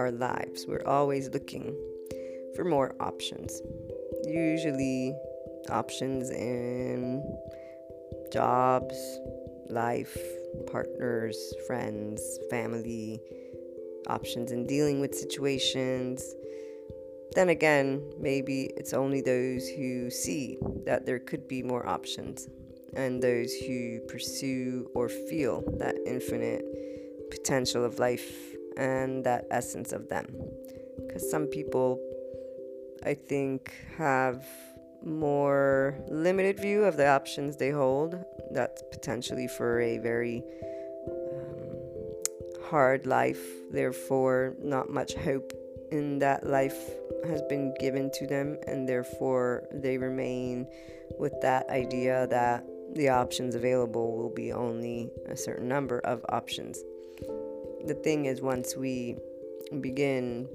Our lives, we're always looking for more options. Usually, options in jobs, life, partners, friends, family, options in dealing with situations. Then again, maybe it's only those who see that there could be more options and those who pursue or feel that infinite potential of life and that essence of them. Because some people, I think, have more limited view of the options they hold. That's potentially for a very um, hard life, therefore, not much hope in that life has been given to them, and therefore, they remain with that idea that the options available will be only a certain number of options. The thing is, once we begin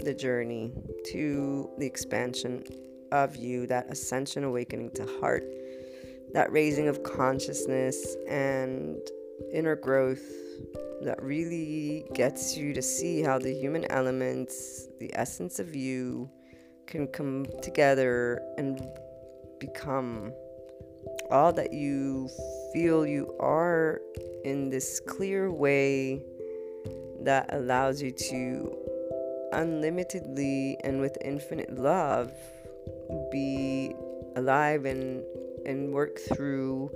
the journey to the expansion of you, that ascension awakening to heart, that raising of consciousness and inner growth that really gets you to see how the human elements, the essence of you, can come together and become all that you feel you are in this clear way that allows you to unlimitedly and with infinite love be alive and and work through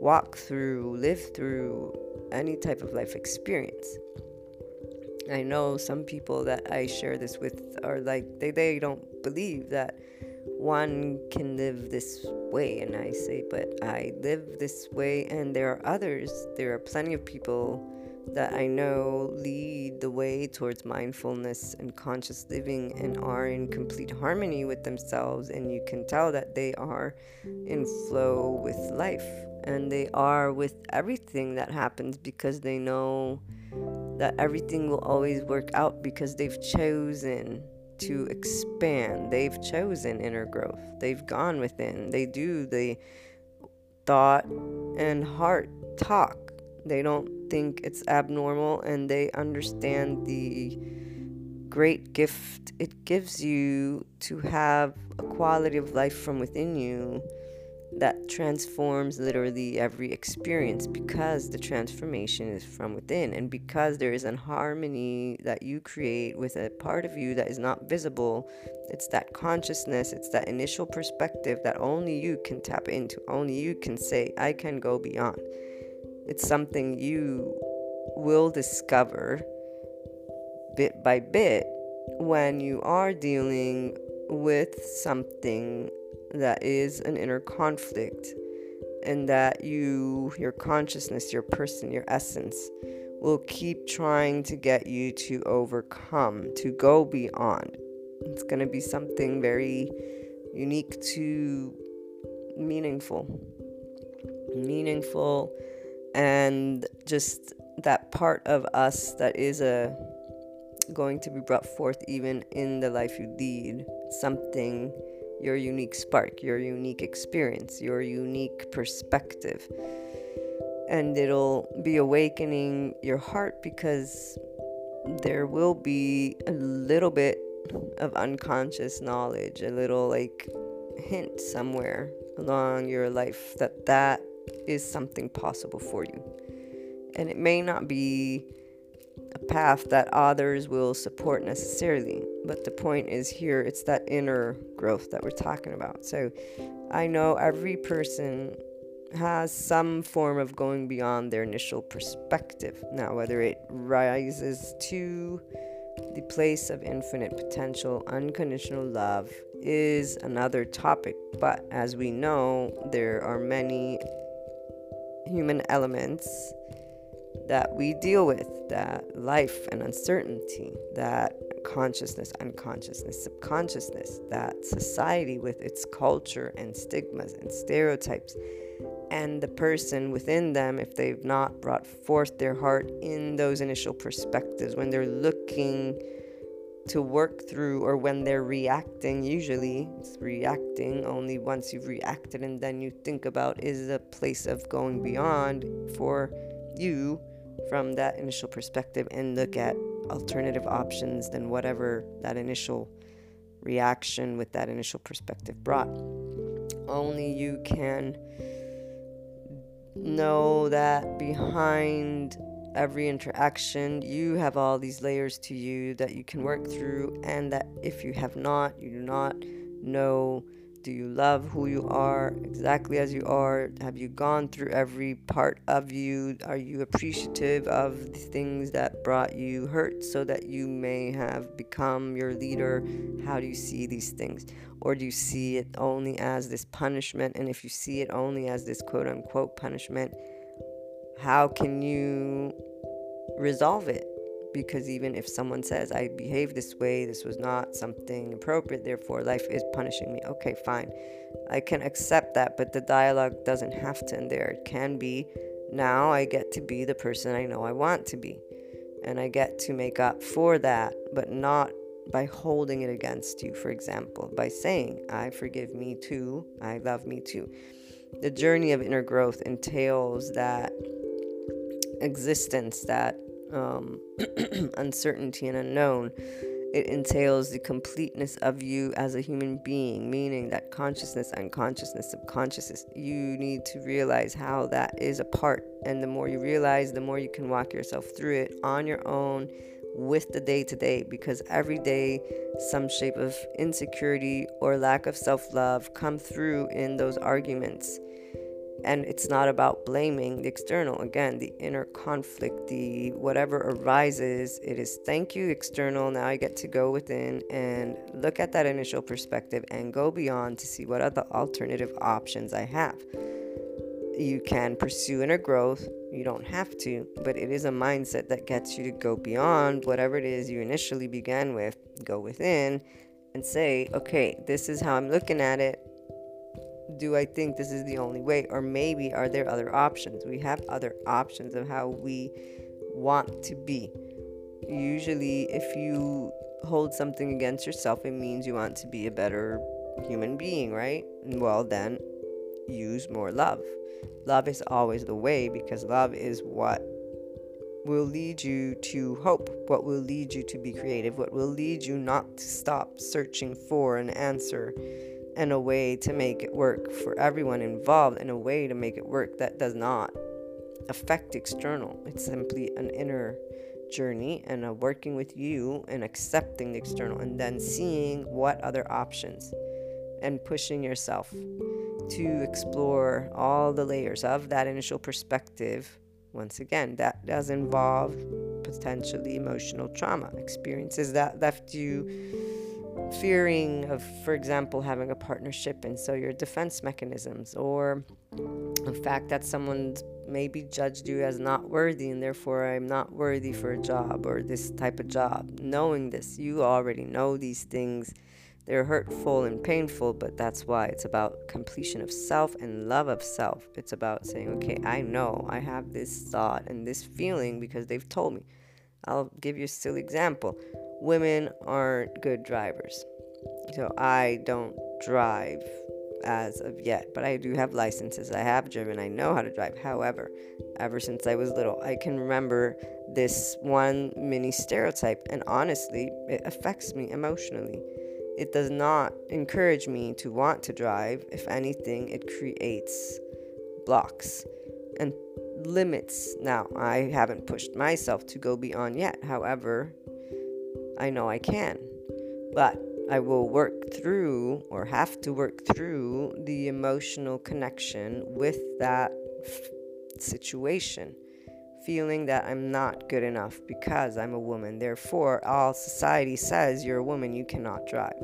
walk through live through any type of life experience. I know some people that i share this with are like they, they don't believe that one can live this way and i say but i live this way and there are others there are plenty of people that I know lead the way towards mindfulness and conscious living and are in complete harmony with themselves. And you can tell that they are in flow with life and they are with everything that happens because they know that everything will always work out because they've chosen to expand. They've chosen inner growth. They've gone within. They do the thought and heart talk. They don't think it's abnormal and they understand the great gift it gives you to have a quality of life from within you that transforms literally every experience because the transformation is from within and because there is an harmony that you create with a part of you that is not visible. It's that consciousness it's that initial perspective that only you can tap into only you can say i can go beyond It's something you will discover bit by bit when you are dealing with something that is an inner conflict and that you, your consciousness, your person, your essence, will keep trying to get you to overcome, to go beyond. It's going to be something very unique to meaningful. Meaningful and just that part of us that is a going to be brought forth even in the life you lead something your unique spark your unique experience your unique perspective. And it'll be awakening your heart because there will be a little bit of unconscious knowledge, a little like hint somewhere along your life that that is something possible for you. And it may not be a path that others will support necessarily, but the point is here it's that inner growth that we're talking about. So I know every person has some form of going beyond their initial perspective. Now, whether it rises to the place of infinite potential, unconditional love is another topic. But as we know, there are many human elements that we deal with that life and uncertainty, that consciousness, unconsciousness, subconsciousness, that society with its culture and stigmas and stereotypes and the person within them, if they've not brought forth their heart in those initial perspectives, when they're looking to work through, or when they're reacting, usually it's reacting only once you've reacted, and then you think about is a place of going beyond for you from that initial perspective and look at alternative options than whatever that initial reaction with that initial perspective brought. Only you can know that behind every interaction, you have all these layers to you that you can work through, and that if you have not, you do not know do you love who you are exactly as you are? Have you gone through every part of you? Are you appreciative of the things that brought you hurt so that you may have become your leader? How do you see these things? Or do you see it only as this punishment? And if you see it only as this quote unquote punishment, how can you resolve it? because even if someone says I behaved this way, this was not something appropriate, therefore life is punishing me. Okay, fine. I can accept that, but the dialogue doesn't have to end there. It can be now I get to be the person I know I want to be. And I get to make up for that, but not by holding it against you, for example, by saying, I forgive me too, I love me too. The journey of inner growth entails that existence, that um, uncertainty and unknown. It entails the completeness of you as a human being, meaning that consciousness, unconsciousness, subconsciousness, you need to realize how that is a part. And the more you realize, the more you can walk yourself through it on your own with the day to day because every day some shape of insecurity or lack of self-love come through in those arguments and it's not about blaming the external. Again the inner conflict the whatever arises it is thank you external. Now i get to go within and look at that initial perspective and go beyond to see what are the alternative options i have. You can pursue inner growth. You don't have to but it is a mindset that gets you to go beyond whatever it is you initially began with. Go within and say okay this is how i'm looking at it do I think this is the only way? Or maybe are there other options? We have other options of how we want to be. Usually, if you hold something against yourself, it means you want to be a better human being, right? Well, then use more love. Love is always the way because love is what will lead you to hope, what will lead you to be creative, what will lead you not to stop searching for an answer and a way to make it work for everyone involved and a way to make it work that does not affect external. It's simply an inner journey and a working with you and accepting the external and then seeing what other options and pushing yourself to explore all the layers of that initial perspective Once again, that does involve potentially emotional trauma, experiences that left you fearing of, for example, having a partnership, and so your defense mechanisms, or the fact that someone's maybe judged you as not worthy, and therefore I'm not worthy for a job or this type of job. Knowing this, you already know these things. They're hurtful and painful, but that's why it's about completion of self and love of self. It's about saying, okay, I know I have this thought and this feeling because they've told me. I'll give you a silly example. Women aren't good drivers. So I don't drive as of yet, but I do have licenses. I have driven. I know how to drive. However, ever since I was little, I can remember this one mini stereotype, and honestly, it affects me emotionally. It does not encourage me to want to drive. If anything, it creates blocks and limits. Now, I haven't pushed myself to go beyond yet. However, I know I can. But I will work through or have to work through the emotional connection with that f- situation. Feeling that I'm not good enough because I'm a woman. Therefore, all society says you're a woman, you cannot drive.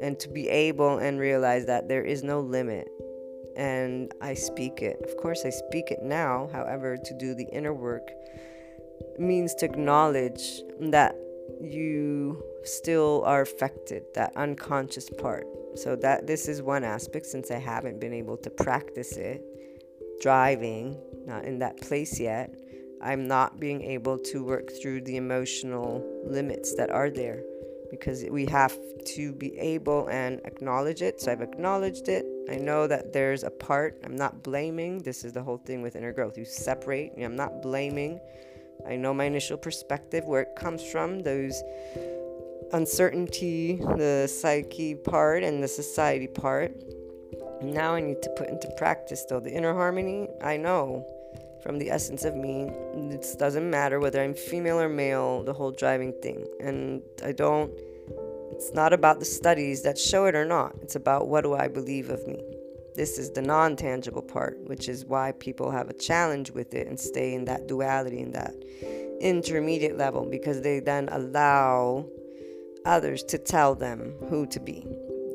And to be able and realize that there is no limit and I speak it. Of course, I speak it now. However, to do the inner work means to acknowledge that you still are affected, that unconscious part. So that this is one aspect since I haven't been able to practice it driving, not in that place yet. I'm not being able to work through the emotional limits that are there because we have to be able and acknowledge it. So I've acknowledged it. I know that there's a part. I'm not blaming. This is the whole thing with inner growth. You separate. I'm not blaming. I know my initial perspective, where it comes from, those uncertainty, the psyche part, and the society part. Now I need to put into practice, though, the inner harmony. I know from the essence of me, it doesn't matter whether I'm female or male, the whole driving thing. And I don't, it's not about the studies that show it or not. It's about what do I believe of me. This is the non tangible part, which is why people have a challenge with it and stay in that duality, in that intermediate level, because they then allow others to tell them who to be.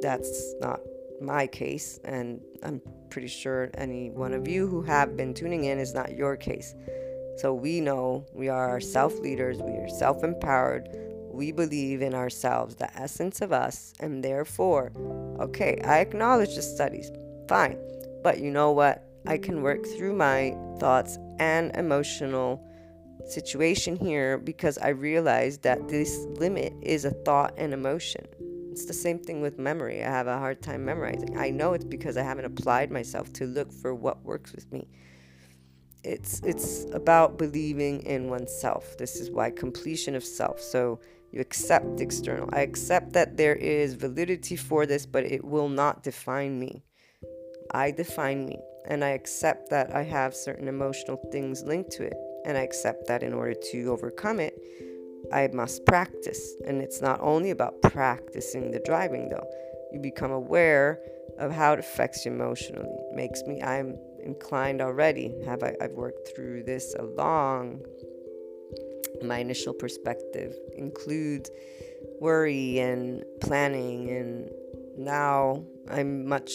That's not my case, and I'm pretty sure any one of you who have been tuning in is not your case. So we know we are self leaders, we are self empowered, we believe in ourselves, the essence of us, and therefore, okay, I acknowledge the studies, fine. But you know what? I can work through my thoughts and emotional situation here because I realize that this limit is a thought and emotion. It's the same thing with memory. I have a hard time memorizing. I know it's because I haven't applied myself to look for what works with me. It's it's about believing in oneself. This is why completion of self. So you accept external. I accept that there is validity for this, but it will not define me. I define me, and I accept that I have certain emotional things linked to it, and I accept that in order to overcome it, I must practice. And it's not only about practicing the driving, though. You become aware of how it affects you emotionally. It makes me, I'm inclined already. Have I, I've worked through this along. My initial perspective includes worry and planning, and now I'm much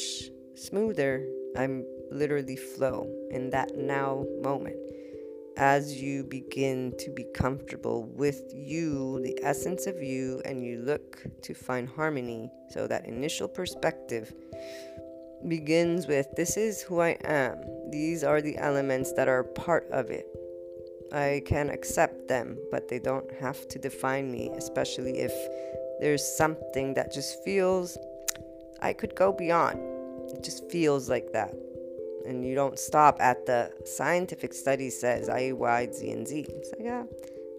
smoother. I'm literally flow in that now moment. As you begin to be comfortable with you, the essence of you, and you look to find harmony. So that initial perspective begins with this is who I am. These are the elements that are part of it. I can accept them, but they don't have to define me, especially if there's something that just feels I could go beyond. It just feels like that. And you don't stop at the scientific study says I, Y, Z, and Z. It's like, yeah,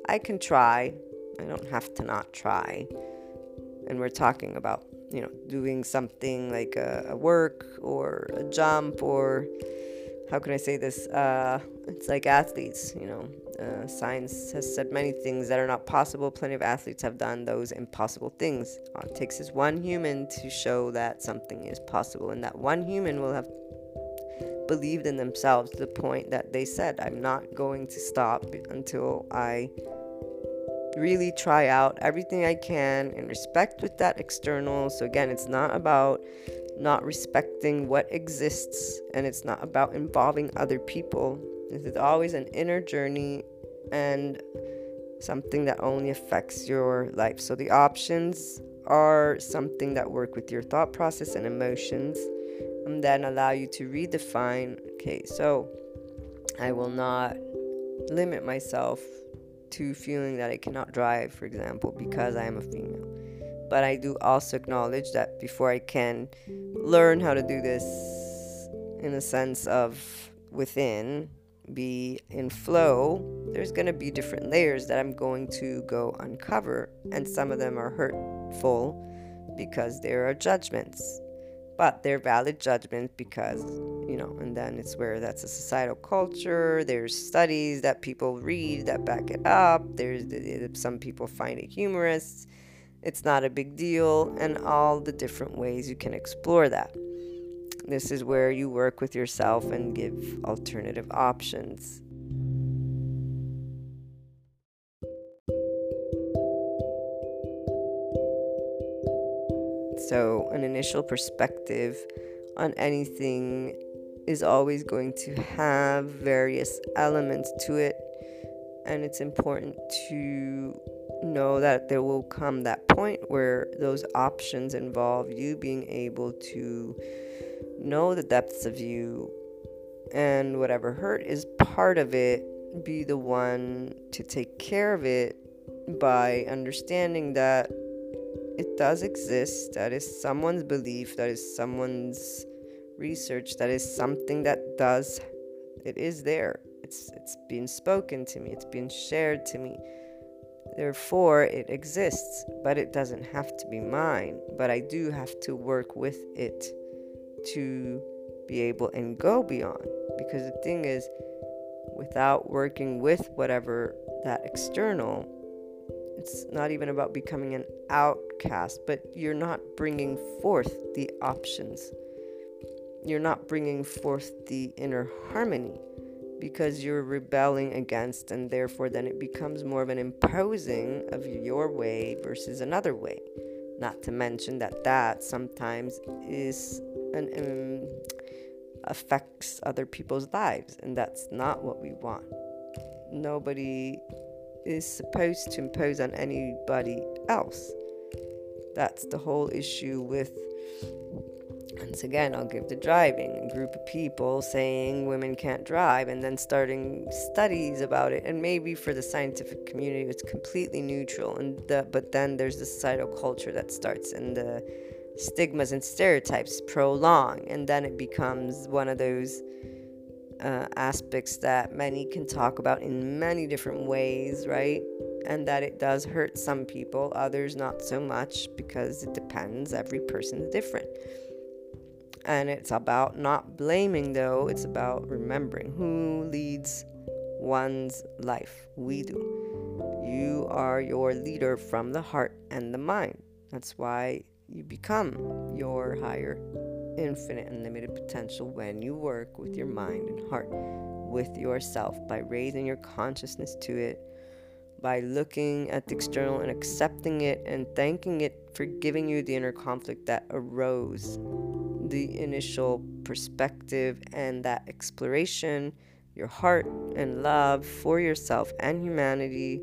I can try. I don't have to not try. And we're talking about, you know, doing something like a, a work or a jump or how can I say this? Uh, it's like athletes, you know. Uh, science has said many things that are not possible. Plenty of athletes have done those impossible things. All it takes is one human to show that something is possible, and that one human will have believed in themselves to the point that they said, I'm not going to stop until I really try out everything I can and respect with that external. So, again, it's not about not respecting what exists and it's not about involving other people. This is always an inner journey and something that only affects your life. So, the options are something that work with your thought process and emotions Um, and then allow you to redefine okay, so I will not limit myself to feeling that I cannot drive, for example, because I am a female. But I do also acknowledge that before I can learn how to do this in a sense of within, be in flow, there's going to be different layers that I'm going to go uncover. And some of them are hurtful because there are judgments but they're valid judgments because you know and then it's where that's a societal culture there's studies that people read that back it up there's some people find it humorous it's not a big deal and all the different ways you can explore that. This is where you work with yourself and give alternative options So, an initial perspective on anything is always going to have various elements to it, and it's important to know that there will come that point where those options involve you being able to know the depths of you and whatever hurt is part of it, be the one to take care of it by understanding that it does exist. That is someone's belief. That is someone's research. That is something that does. It is there. It's it's been spoken to me. it's been shared to me. Therefore, it exists, but it doesn't have to be mine. But I do have to work with it to be able and go beyond. Because the thing is, without working with whatever that external it's not even about becoming an outcast, but you're not bringing forth the options. You're not bringing forth the inner harmony because you're rebelling against, and therefore, then it becomes more of an imposing of your way versus another way. Not to mention that that sometimes is an um, affects other people's lives, and that's not what we want. Nobody is supposed to impose on anybody else. That's the whole issue with. Once again, I'll give the driving. A group of people saying women can't drive and then starting studies about it. And maybe for the scientific community, it's completely neutral. And the, but then there's the societal culture that starts and the stigmas and stereotypes prolong. And then it becomes one of those uh, aspects that many can talk about in many different ways, right? And that it does hurt some people, others not so much because it depends. Every person is different. And it's about not blaming, though, it's about remembering who leads one's life. We do. You are your leader from the heart and the mind. That's why you become your higher infinite and limited potential when you work with your mind and heart, with yourself, by raising your consciousness to it, by looking at the external and accepting it and thanking it for giving you the inner conflict that arose, the initial perspective and that exploration, your heart and love for yourself and humanity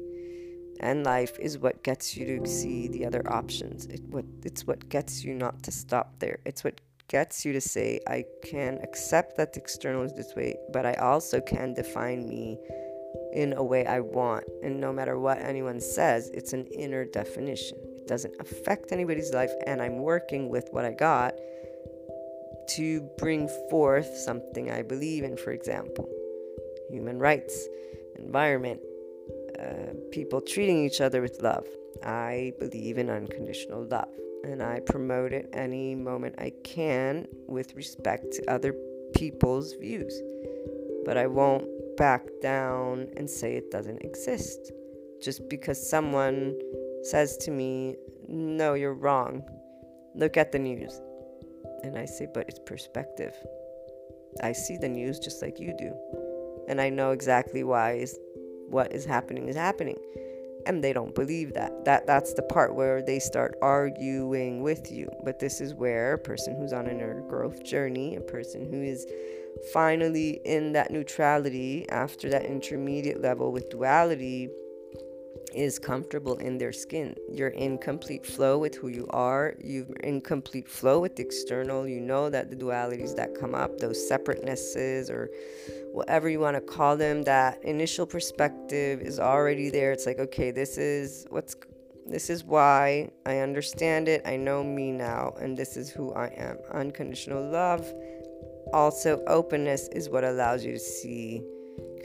and life is what gets you to see the other options. It what it's what gets you not to stop there. It's what gets you to say, I can accept that the external is this way, but I also can define me in a way I want. And no matter what anyone says, it's an inner definition. It doesn't affect anybody's life, and I'm working with what I got to bring forth something I believe in, for example, human rights, environment, uh, people treating each other with love. I believe in unconditional love and I promote it any moment I can with respect to other people's views. But I won't back down and say it doesn't exist. Just because someone says to me, No, you're wrong. Look at the news. And I say, But it's perspective. I see the news just like you do. And I know exactly why is what is happening is happening. And they don't believe that. That that's the part where they start arguing with you. But this is where a person who's on an inner growth journey, a person who is finally in that neutrality after that intermediate level with duality is comfortable in their skin. You're in complete flow with who you are. You're in complete flow with the external. You know that the dualities that come up, those separatenesses or whatever you want to call them, that initial perspective is already there. It's like, okay, this is what's this is why I understand it. I know me now, and this is who I am. Unconditional love. Also, openness is what allows you to see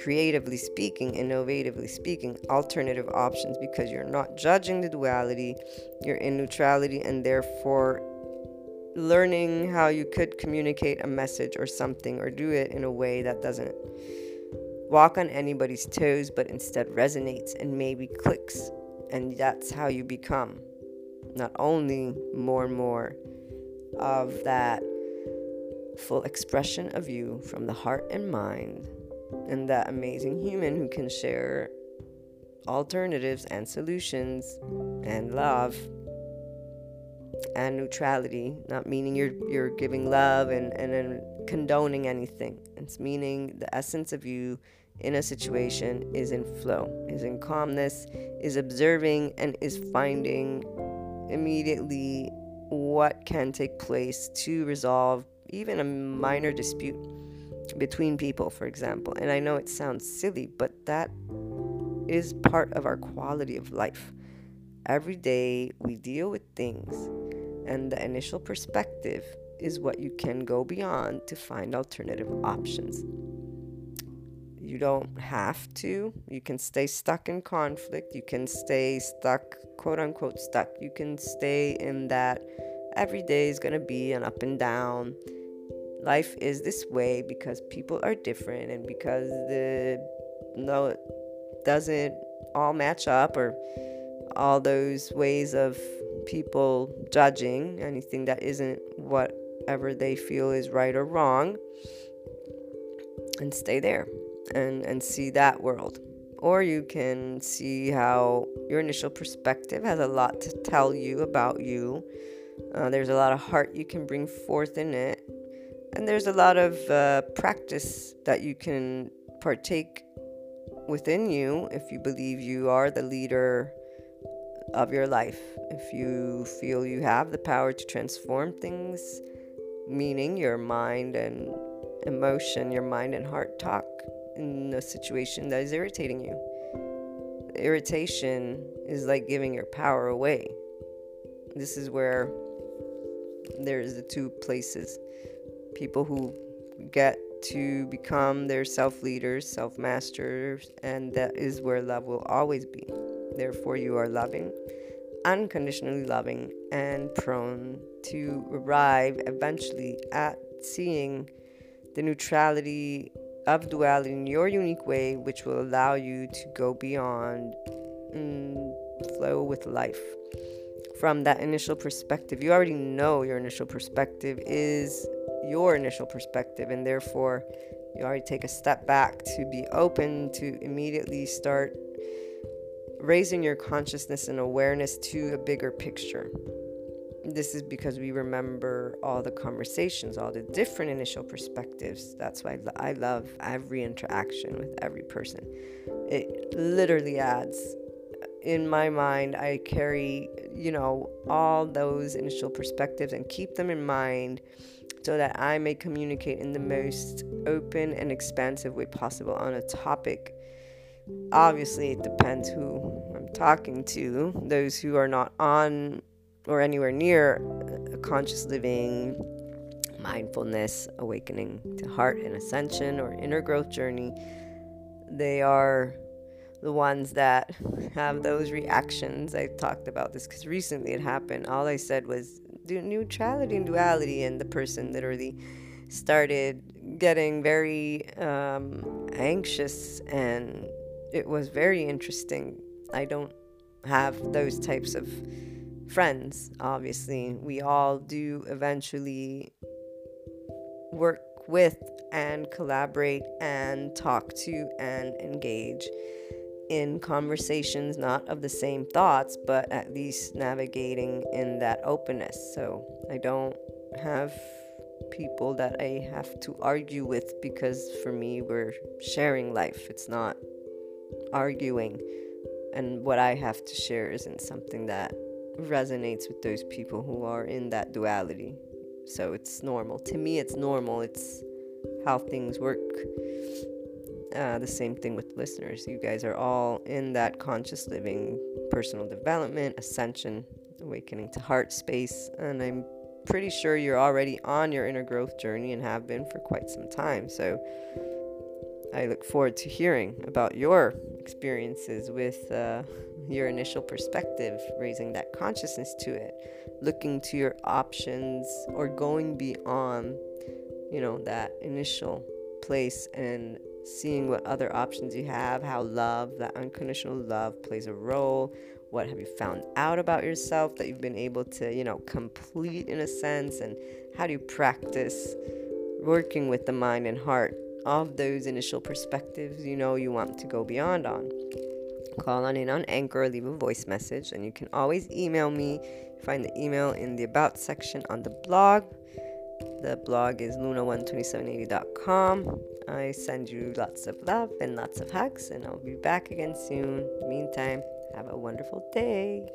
creatively speaking, innovatively speaking, alternative options because you're not judging the duality, you're in neutrality, and therefore learning how you could communicate a message or something or do it in a way that doesn't walk on anybody's toes but instead resonates and maybe clicks. And that's how you become not only more and more of that full expression of you from the heart and mind and that amazing human who can share alternatives and solutions and love and neutrality not meaning you're you're giving love and and, and condoning anything it's meaning the essence of you in a situation is in flow is in calmness is observing and is finding immediately what can take place to resolve even a minor dispute between people, for example. And I know it sounds silly, but that is part of our quality of life. Every day we deal with things, and the initial perspective is what you can go beyond to find alternative options. You don't have to. You can stay stuck in conflict. You can stay stuck, quote unquote, stuck. You can stay in that every day is going to be an up and down life is this way because people are different and because the no it doesn't all match up or all those ways of people judging anything that isn't whatever they feel is right or wrong and stay there and and see that world. Or you can see how your initial perspective has a lot to tell you about you. Uh, there's a lot of heart you can bring forth in it. And there's a lot of uh, practice that you can partake within you if you believe you are the leader of your life. If you feel you have the power to transform things, meaning your mind and emotion, your mind and heart talk in a situation that is irritating you. Irritation is like giving your power away. This is where there's the two places people who get to become their self leaders, self masters, and that is where love will always be. Therefore, you are loving, unconditionally loving, and prone to arrive eventually at seeing the neutrality of duality in your unique way, which will allow you to go beyond and flow with life. From that initial perspective, you already know your initial perspective is your initial perspective, and therefore you already take a step back to be open to immediately start raising your consciousness and awareness to a bigger picture. This is because we remember all the conversations, all the different initial perspectives. That's why I love every interaction with every person. It literally adds in my mind, I carry, you know, all those initial perspectives and keep them in mind so that I may communicate in the most open and expansive way possible on a topic. Obviously, it depends who talking to. Those who are not on or anywhere near a conscious living, mindfulness, awakening to heart and ascension or inner growth journey, they are the ones that have those reactions. I talked about this because recently it happened. All I said was neutrality and duality, and the person literally started getting very um, anxious, and it was very interesting. I don't have those types of friends, obviously. We all do eventually work with and collaborate and talk to and engage in conversations, not of the same thoughts, but at least navigating in that openness. So I don't have people that I have to argue with because for me, we're sharing life. It's not arguing. And what I have to share isn't something that resonates with those people who are in that duality. So it's normal. To me, it's normal. It's how things work. Uh, the same thing with listeners. You guys are all in that conscious living, personal development, ascension, awakening to heart space. And I'm pretty sure you're already on your inner growth journey and have been for quite some time. So I look forward to hearing about your experiences with uh, your initial perspective, raising that consciousness to it, looking to your options, or going beyond, you know, that initial place and seeing what other options you have, how love, that unconditional love plays a role. What have you found out about yourself that you've been able to, you know, complete in a sense? And how do you practice working with the mind and heart of those initial perspectives you know you want to go beyond on? Call on in on Anchor, leave a voice message, and you can always email me. Find the email in the About section on the blog. The blog is luna12780.com. I send you lots of love and lots of hugs, and I'll be back again soon. Meantime, have a wonderful day.